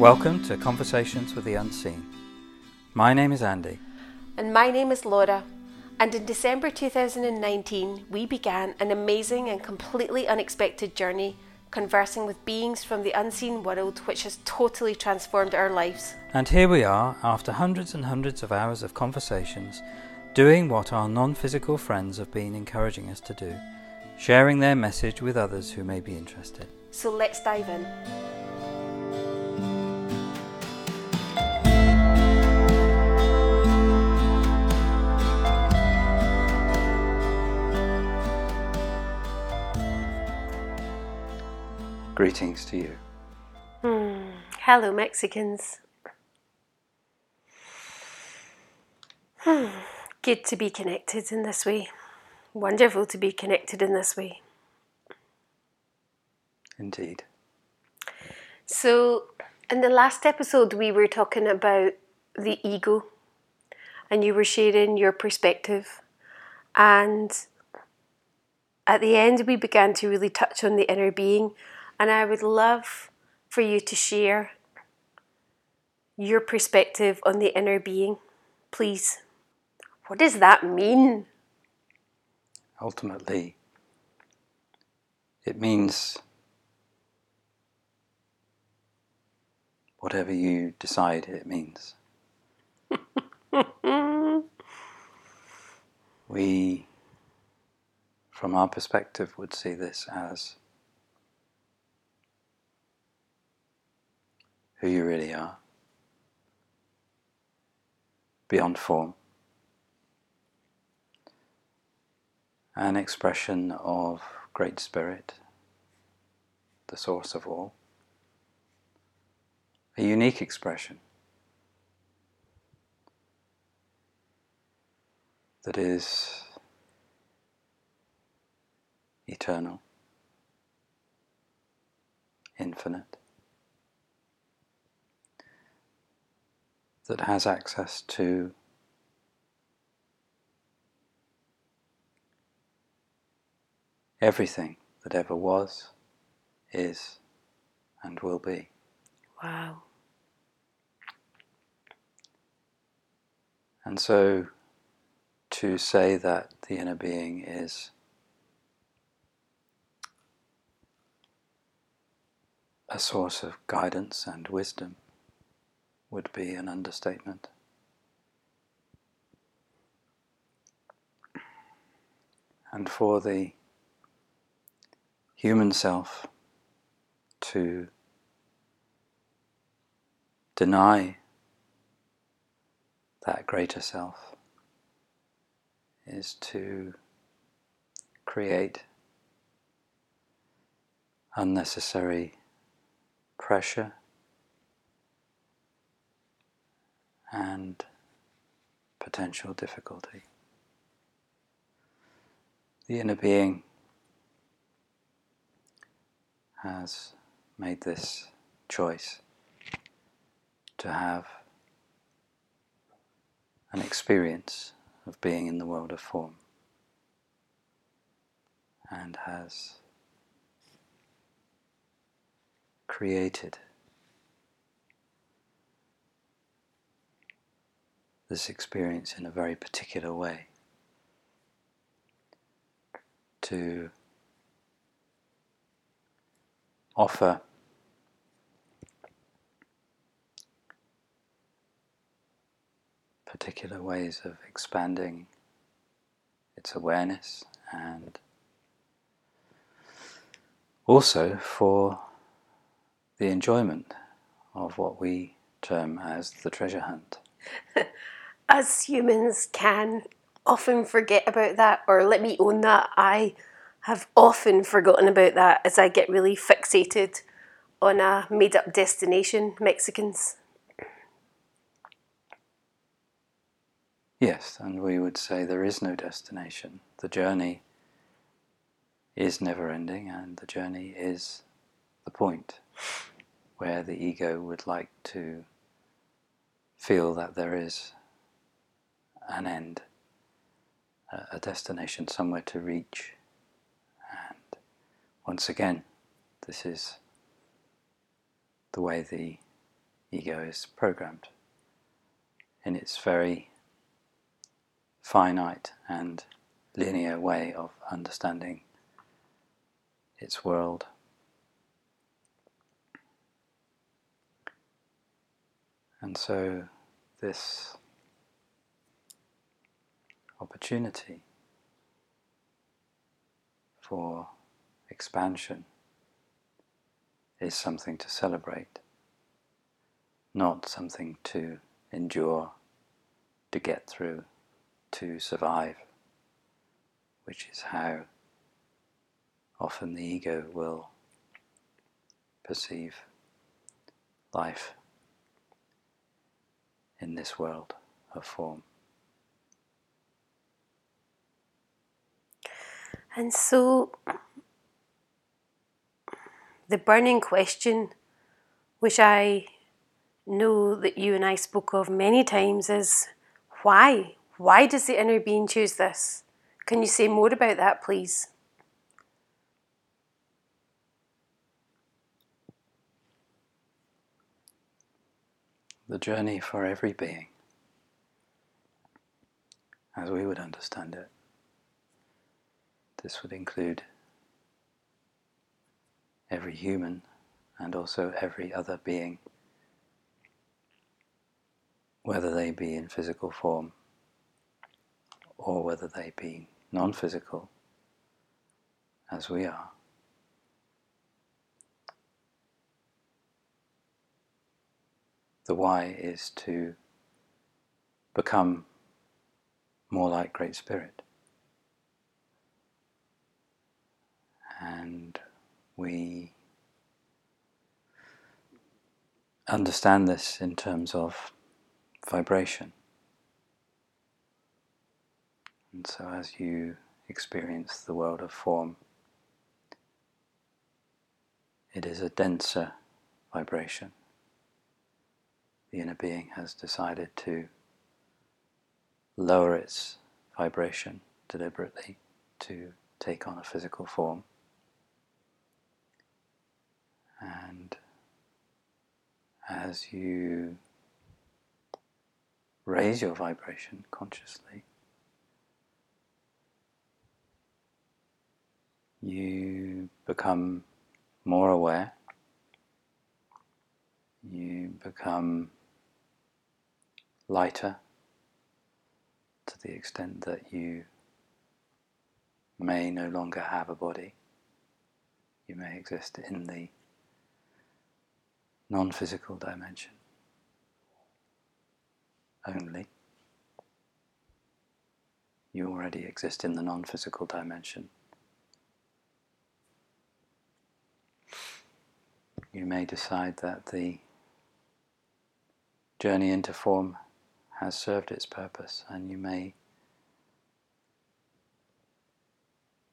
Welcome to Conversations with the Unseen. My name is Andy. And my name is Laura. And in December 2019, we began an amazing and completely unexpected journey conversing with beings from the unseen world, which has totally transformed our lives. And here we are, after hundreds and hundreds of hours of conversations, doing what our non physical friends have been encouraging us to do, sharing their message with others who may be interested. So let's dive in. Greetings to you. Hmm. Hello, Mexicans. Hmm. Good to be connected in this way. Wonderful to be connected in this way. Indeed. So, in the last episode, we were talking about the ego, and you were sharing your perspective. And at the end, we began to really touch on the inner being and I would love for you to share your perspective on the inner being, please. What does that mean? Ultimately, it means whatever you decide it means. we, from our perspective, would see this as who you really are, beyond form, an expression of Great Spirit, the source of all, a unique expression. That is eternal, infinite. That has access to everything that ever was, is, and will be. Wow. And so to say that the inner being is a source of guidance and wisdom would be an understatement. And for the human self to deny that greater self is to create unnecessary pressure and potential difficulty. The inner being has made this choice to have an experience of being in the world of form and has created this experience in a very particular way. To offer particular ways of expanding its awareness and also for the enjoyment of what we term as the treasure hunt. us humans can often forget about that, or let me own that. I have often forgotten about that as I get really fixated on a made up destination, Mexicans. Yes, and we would say there is no destination. The journey is never ending, and the journey is the point where the ego would like to feel that there is an end, a destination, somewhere to reach. And once again, this is the way the ego is programmed in its very finite and linear way of understanding its world. And so, this opportunity for expansion is something to celebrate, not something to endure, to get through, to survive, which is how often the ego will perceive life in this world of form. And so, the burning question, which I know that you and I spoke of many times, is why? Why does the inner being choose this? Can you say more about that, please? The journey for every being, as we would understand it, this would include every human and also every other being, whether they be in physical form or whether they be non physical, as we are. The why is to become more like Great Spirit. And we understand this in terms of vibration. And so, as you experience the world of form, it is a denser vibration. The inner being has decided to lower its vibration deliberately to take on a physical form. And as you raise your vibration consciously, you become more aware, you become lighter to the extent that you may no longer have a body. You may exist in the non physical dimension only. You already exist in the non physical dimension. You may decide that the journey into form has served its purpose, and you may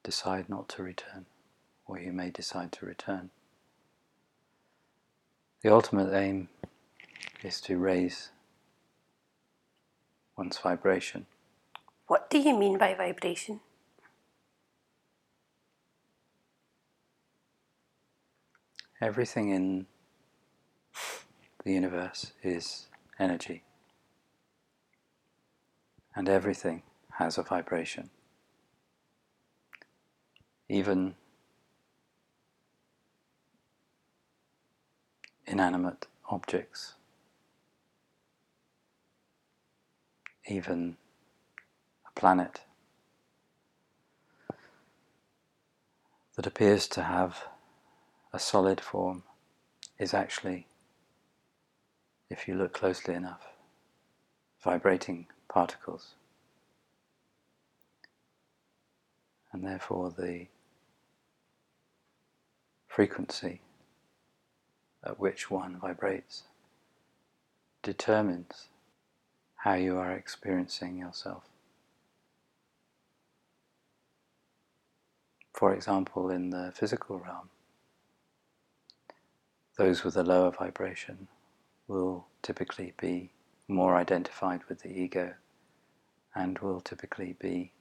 decide not to return, or you may decide to return. The ultimate aim is to raise one's vibration. What do you mean by vibration? Everything in the universe is energy, and everything has a vibration. Even inanimate objects, even a planet that appears to have a solid form is actually, if you look closely enough, vibrating particles. And therefore, the frequency at which one vibrates determines how you are experiencing yourself. For example, in the physical realm, those with a lower vibration will typically be more identified with the ego and will typically be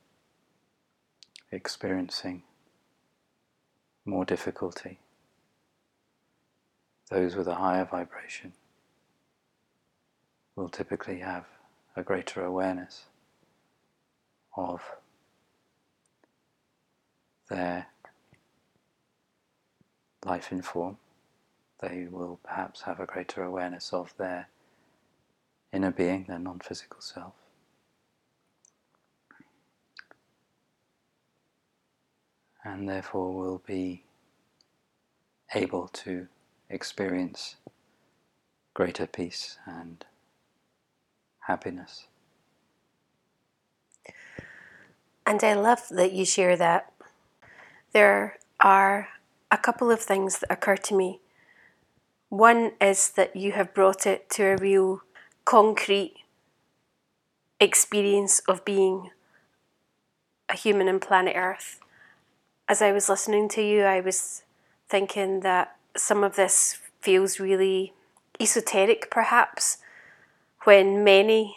experiencing more difficulty those with a higher vibration will typically have a greater awareness of their life in form. They will perhaps have a greater awareness of their inner being, their non physical self. And therefore will be able to experience greater peace and happiness. And I love that you share that. There are a couple of things that occur to me. One is that you have brought it to a real concrete experience of being a human on planet Earth. As I was listening to you, I was thinking that some of this feels really esoteric, perhaps, when many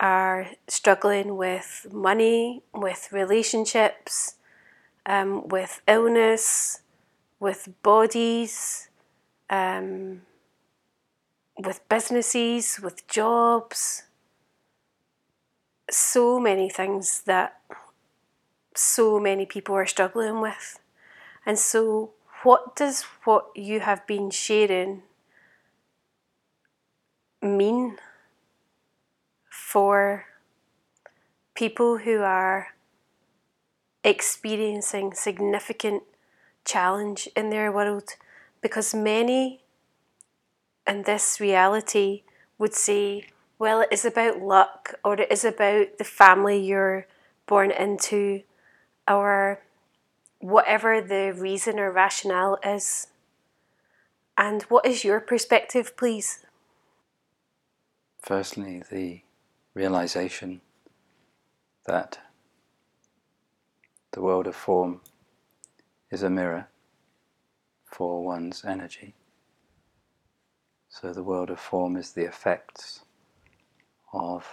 are struggling with money, with relationships, um, with illness, with bodies, um, with businesses, with jobs. So many things that so many people are struggling with. And so, what does what you have been sharing mean for people who are experiencing significant challenge in their world? Because many in this reality would say, well, it is about luck or it is about the family you're born into or whatever the reason or rationale is. And what is your perspective, please? Firstly, the realization that the world of form is a mirror for one's energy. So the world of form is the effects of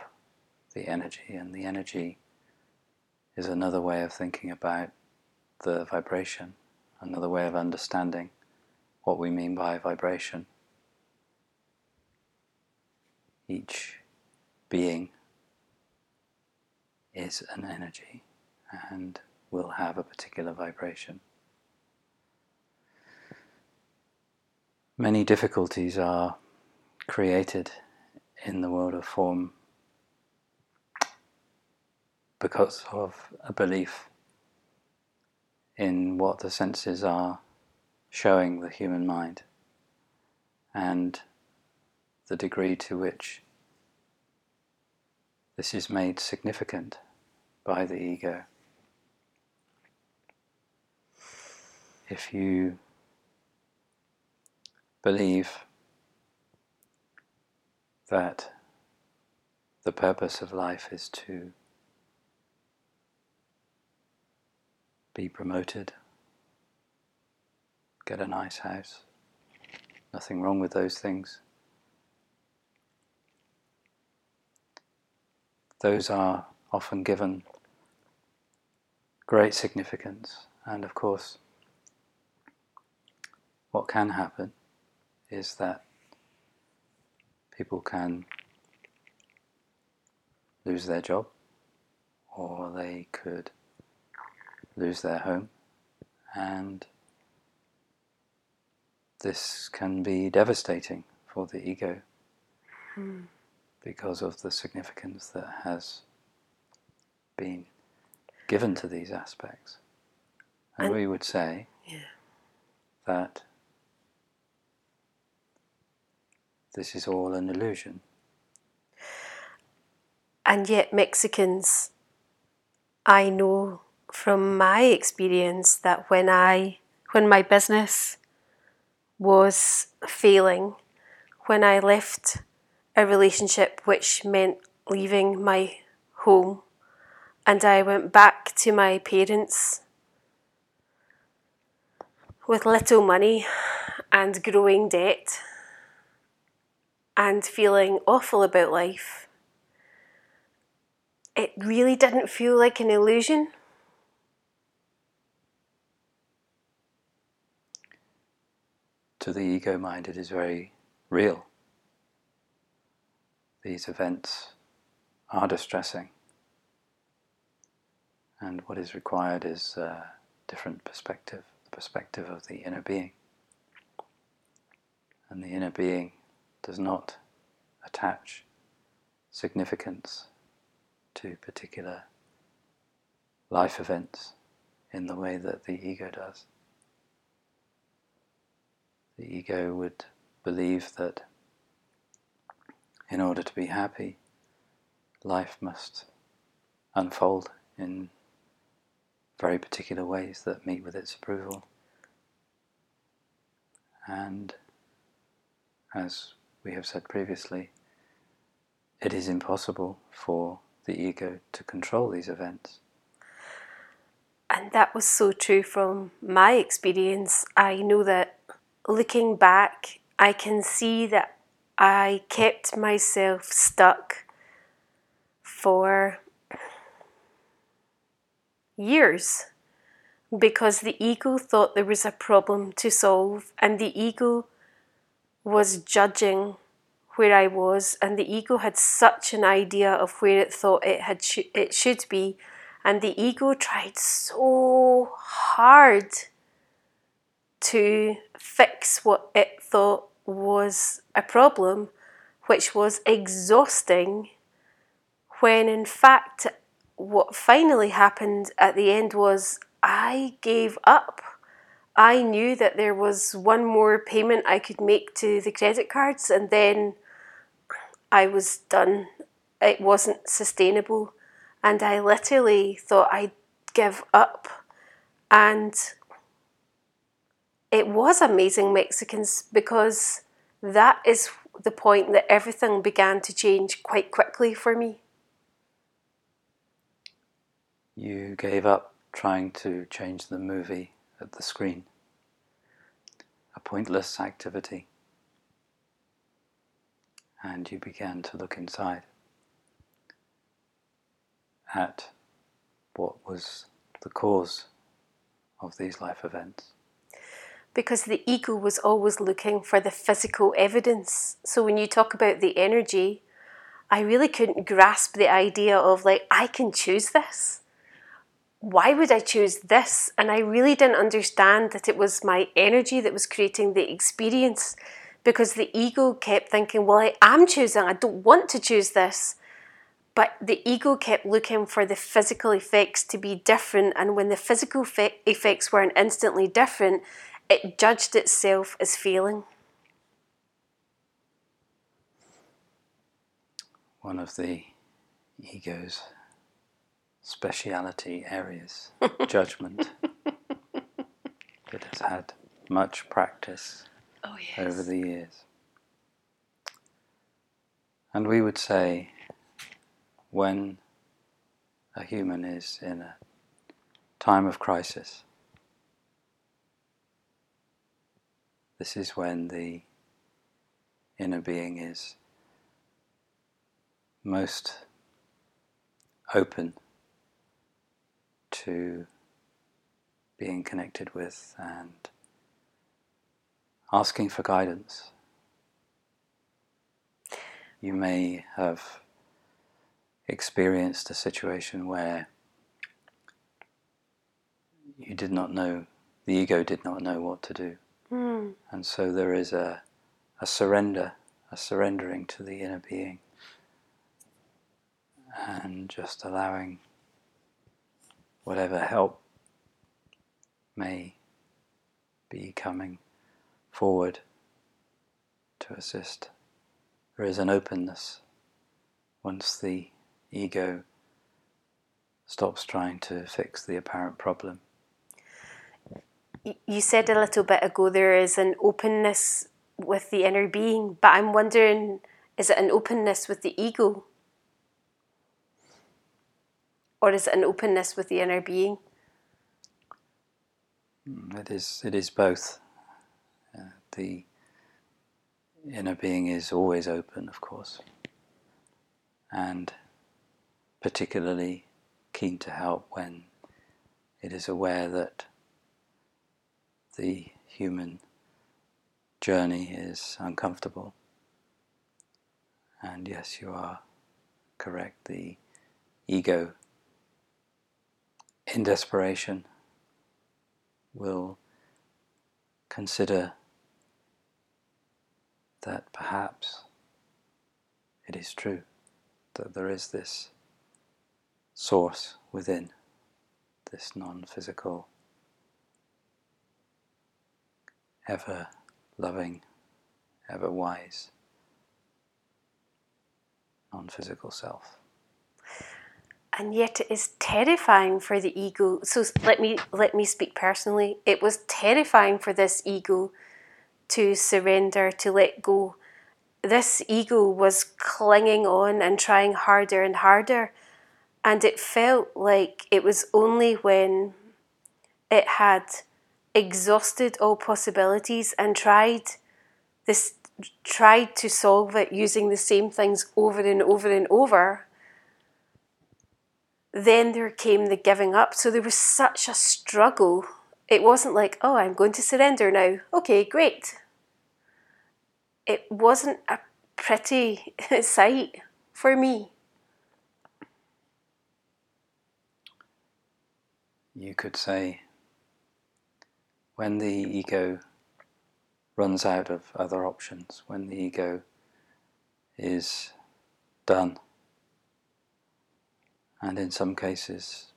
the energy, and the energy is another way of thinking about the vibration, another way of understanding what we mean by vibration. Each being is an energy and will have a particular vibration. Many difficulties are created in the world of form because of a belief in what the senses are showing the human mind and the degree to which this is made significant by the ego. If you believe that the purpose of life is to be promoted, get a nice house, nothing wrong with those things. Those are often given great significance, and of course, what can happen is that people can lose their job or they could lose their home and this can be devastating for the ego hmm. because of the significance that has been given to these aspects. And, and we would say yeah. that this is all an illusion. And yet, Mexicans, I know from my experience that when I, when my business was failing, when I left a relationship which meant leaving my home, and I went back to my parents with little money and growing debt and feeling awful about life. It really didn't feel like an illusion. To the ego mind, it is very real. these events are distressing. And what is required is a different perspective, the perspective of the inner being. And the inner being does not attach significance to particular life events in the way that the ego does. The ego would believe that in order to be happy, life must unfold in very particular ways that meet with its approval. And as we have said previously, it is impossible for the ego to control these events. And that was so true from my experience. I know that looking back, I can see that I kept myself stuck for years because the ego thought there was a problem to solve and the ego was judging where I was and the ego had such an idea of where it thought it had sh- it should be and the ego tried so hard to fix what it thought was a problem which was exhausting when in fact what finally happened at the end was I gave up. I knew that there was one more payment I could make to the credit cards, and then I was done. It wasn't sustainable, and I literally thought I'd give up. And it was amazing Mexicans because that is the point that everything began to change quite quickly for me. You gave up trying to change the movie at the screen, a pointless activity, and you began to look inside at what was the cause of these life events. Because the ego was always looking for the physical evidence. So when you talk about the energy, I really couldn't grasp the idea of like, I can choose this why would I choose this? And I really didn't understand that it was my energy that was creating the experience because the ego kept thinking, well, I am choosing, I don't want to choose this. But the ego kept looking for the physical effects to be different, and when the physical fe- effects weren't instantly different, it judged itself as failing. One of the ego's speciality areas, judgment. It has had much practice oh, yes. over the years. And we would say when a human is in a time of crisis, this is when the inner being is most open to being connected with and asking for guidance. You may have experienced a situation where you did not know, the ego did not know what to do. Mm. And so there is a, a surrender, a surrendering to the inner being, and just allowing whatever help may be coming forward to assist. There is an openness once the ego stops trying to fix the apparent problem. You said a little bit ago there is an openness with the inner being, but I'm wondering is it an openness with the ego? or is it an openness with the inner being? Mm, it is. It is both. Uh, the inner being is always open, of course, and particularly keen to help when it is aware that the human journey is uncomfortable And yes, you are correct. The ego, in desperation, will consider that perhaps it is true that there is this source within, this non physical, ever loving, ever wise, non physical self. And yet it is terrifying for the ego. So let me let me speak personally. It was terrifying for this ego to surrender, to let go. This ego was clinging on and trying harder and harder. And it felt like it was only when it had exhausted all possibilities and tried this tried to solve it using the same things over and over and over then there came the giving up. So there was such a struggle. It wasn't like oh i'm going to surrender now. Okay great. It wasn't a pretty sight for me. You could say when the ego runs out of other options, when the ego is done, and in some cases,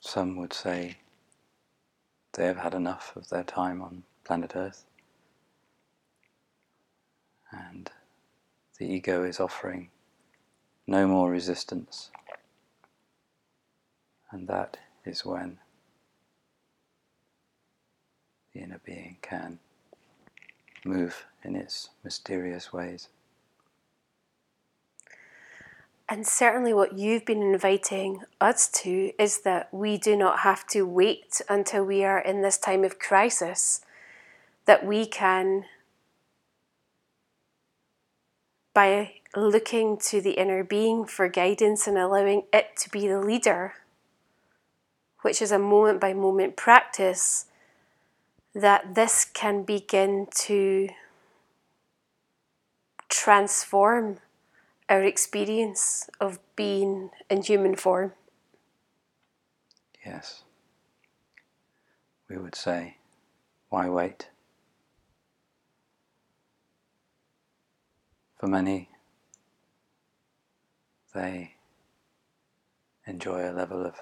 some would say they have had enough of their time on planet Earth, and the ego is offering no more resistance. And that is when the inner being can move in its mysterious ways. And certainly, what you've been inviting us to is that we do not have to wait until we are in this time of crisis, that we can, by looking to the inner being for guidance and allowing it to be the leader, which is a moment by moment practice, that this can begin to transform our experience of being in human form. Yes. We would say, why wait? For many, they enjoy a level of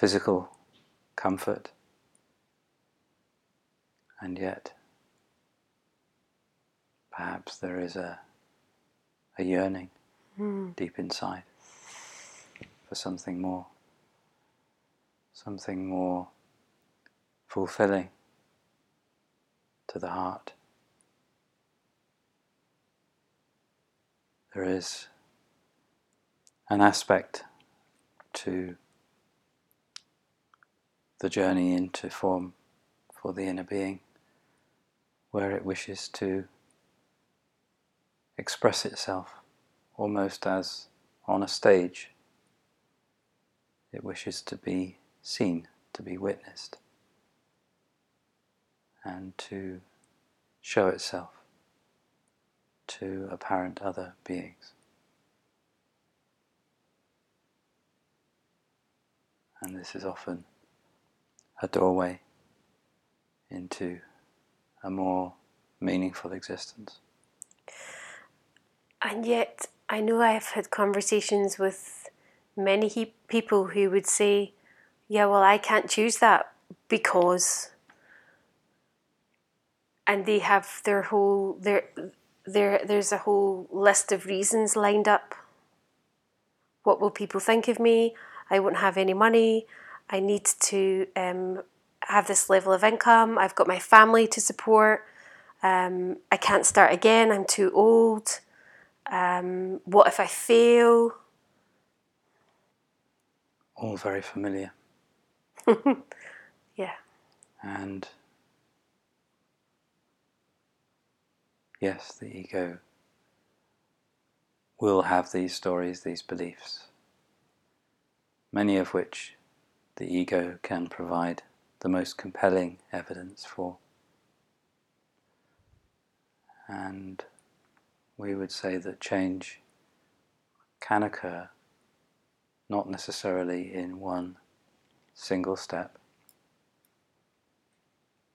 physical comfort, and yet perhaps there is a, a yearning Mm. deep inside for something more, something more fulfilling to the heart. There is an aspect to the journey into form for the inner being where it wishes to express itself almost as on a stage. It wishes to be seen, to be witnessed, and to show itself to apparent other beings. And this is often a doorway into a more meaningful existence. And yet, I know I've had conversations with many he- people who would say, Yeah, well, I can't choose that because. And they have their whole, their, their, there's a whole list of reasons lined up. What will people think of me? I won't have any money. I need to um, have this level of income. I've got my family to support. Um, I can't start again. I'm too old. Um, what if I fail? All very familiar. Yeah. And yes, the ego will have these stories, these beliefs, many of which the ego can provide the most compelling evidence for. And we would say that change can occur not necessarily in one single step.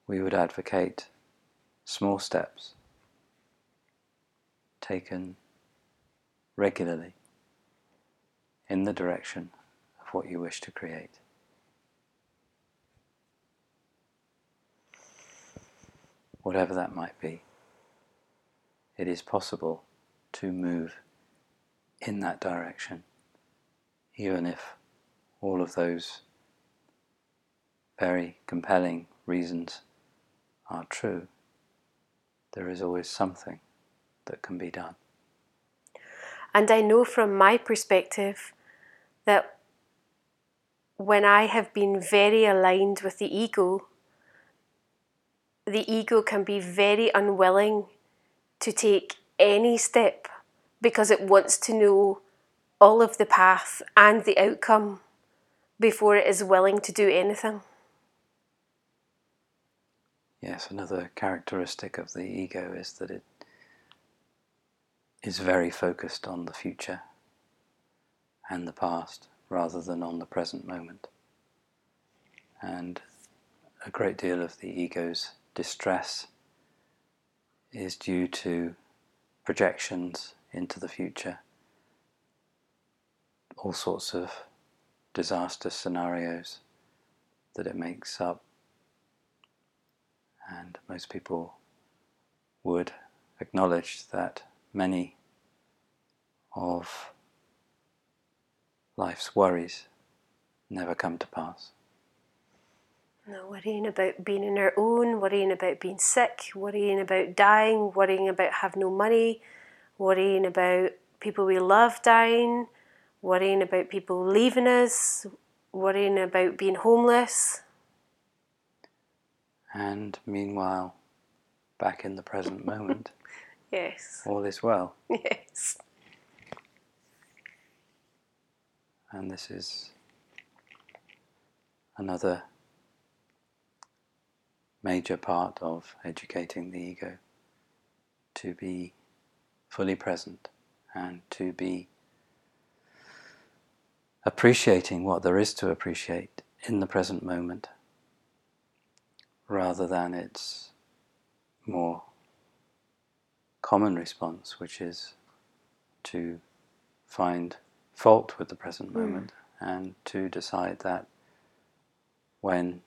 We would advocate small steps taken regularly in the direction of what you wish to create. Whatever that might be, it is possible to move in that direction, even if all of those very compelling reasons are true, there is always something that can be done. And I know from my perspective that when I have been very aligned with the ego, the ego can be very unwilling to take any step because it wants to know all of the path and the outcome before it is willing to do anything. Yes, another characteristic of the ego is that it is very focused on the future and the past rather than on the present moment. And a great deal of the ego's distress is due to projections into the future, all sorts of disaster scenarios that it makes up. And most people would acknowledge that many of life's worries never come to pass. No, worrying about being in our own, worrying about being sick, worrying about dying, worrying about have no money, worrying about people we love dying, worrying about people leaving us, worrying about being homeless. And meanwhile, back in the present moment, Yes. all is well. Yes. And this is another major part of educating the ego to be fully present and to be appreciating what there is to appreciate in the present moment rather than its more common response, which is to find fault with the present hmm. moment and to decide that when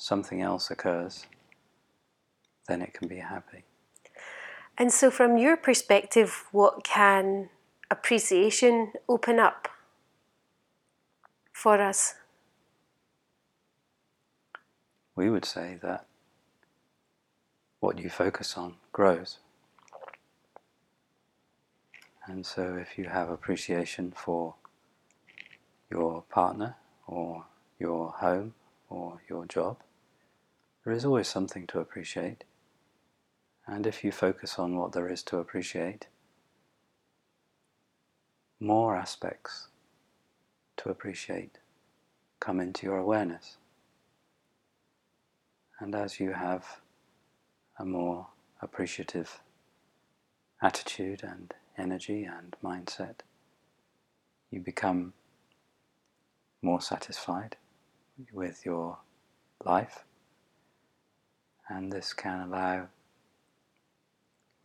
something else occurs, then it can be happy. And so, from your perspective, what can appreciation open up for us? We would say that what you focus on grows. And so, if you have appreciation for your partner or your home or your job, there is always something to appreciate. And if you focus on what there is to appreciate, more aspects to appreciate come into your awareness. And as you have a more appreciative attitude and energy and mindset, you become more satisfied with your life, and this can allow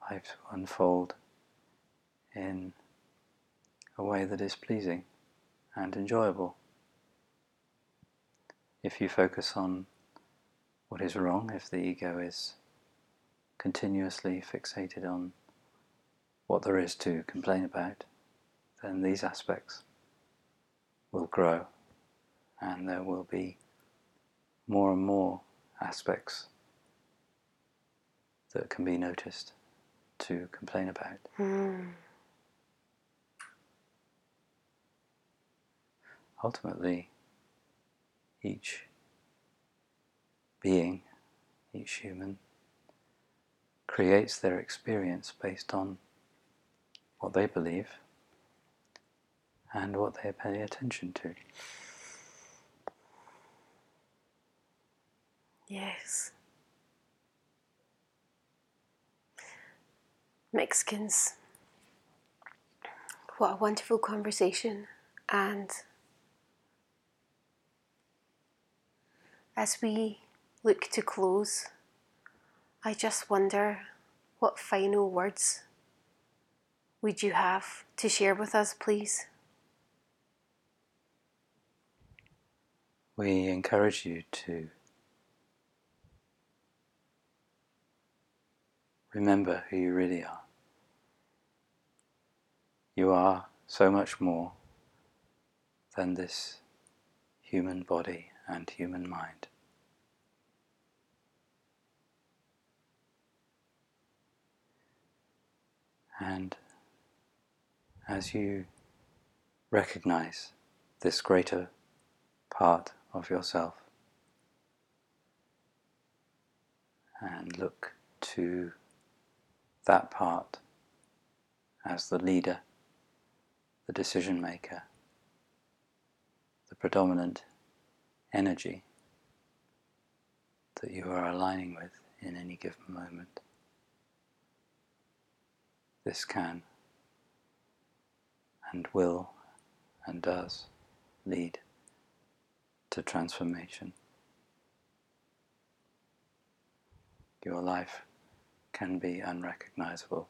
life to unfold in a way that is pleasing and enjoyable. If you focus on what is wrong, if the ego is continuously fixated on what there is to complain about, then these aspects will grow and there will be more and more aspects that can be noticed to complain about. Mm. Ultimately, each being, each human, creates their experience based on what they believe and what they pay attention to. Yes. Mexicans. What a wonderful conversation. And as we look to close, I just wonder what final words would you have to share with us, please? We encourage you to remember who you really are. You are so much more than this human body and human mind. And as you recognize this greater part of yourself and look to that part as the leader, the decision maker, the predominant energy that you are aligning with in any given moment. This can and will and does lead to transformation. Your life can be unrecognizable.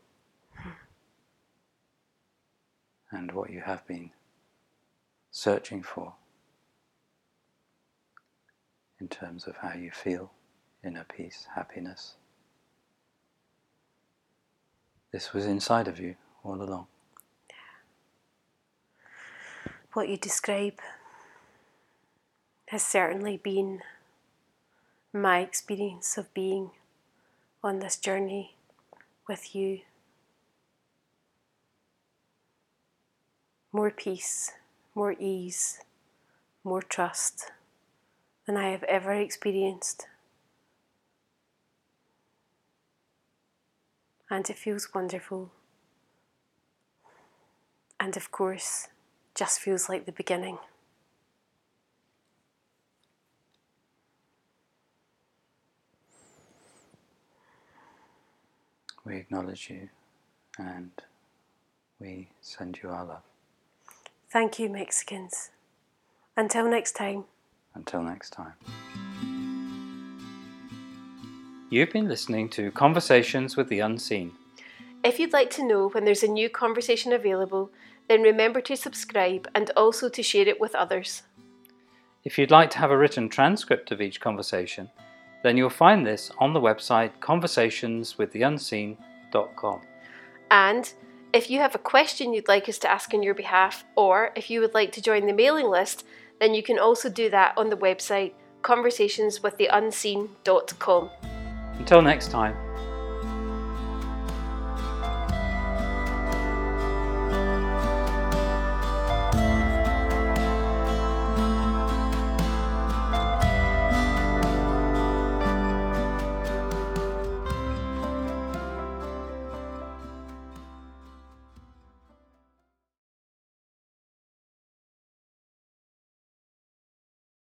And what you have been searching for in terms of how you feel inner peace, happiness. This was inside of you all along. What you describe has certainly been my experience of being on this journey with you. More peace, more ease, more trust than I have ever experienced. And it feels wonderful. And of course, just feels like the beginning. We acknowledge you and we send you our love. Thank you, Mexicans. Until next time. Until next time. You've been listening to Conversations with the Unseen. If you'd like to know when there's a new conversation available, then remember to subscribe and also to share it with others. If you'd like to have a written transcript of each conversation, then you'll find this on the website conversationswiththeunseen.com. And if you have a question you'd like us to ask on your behalf, or if you would like to join the mailing list, then you can also do that on the website conversationswiththeunseen.com. Until next time,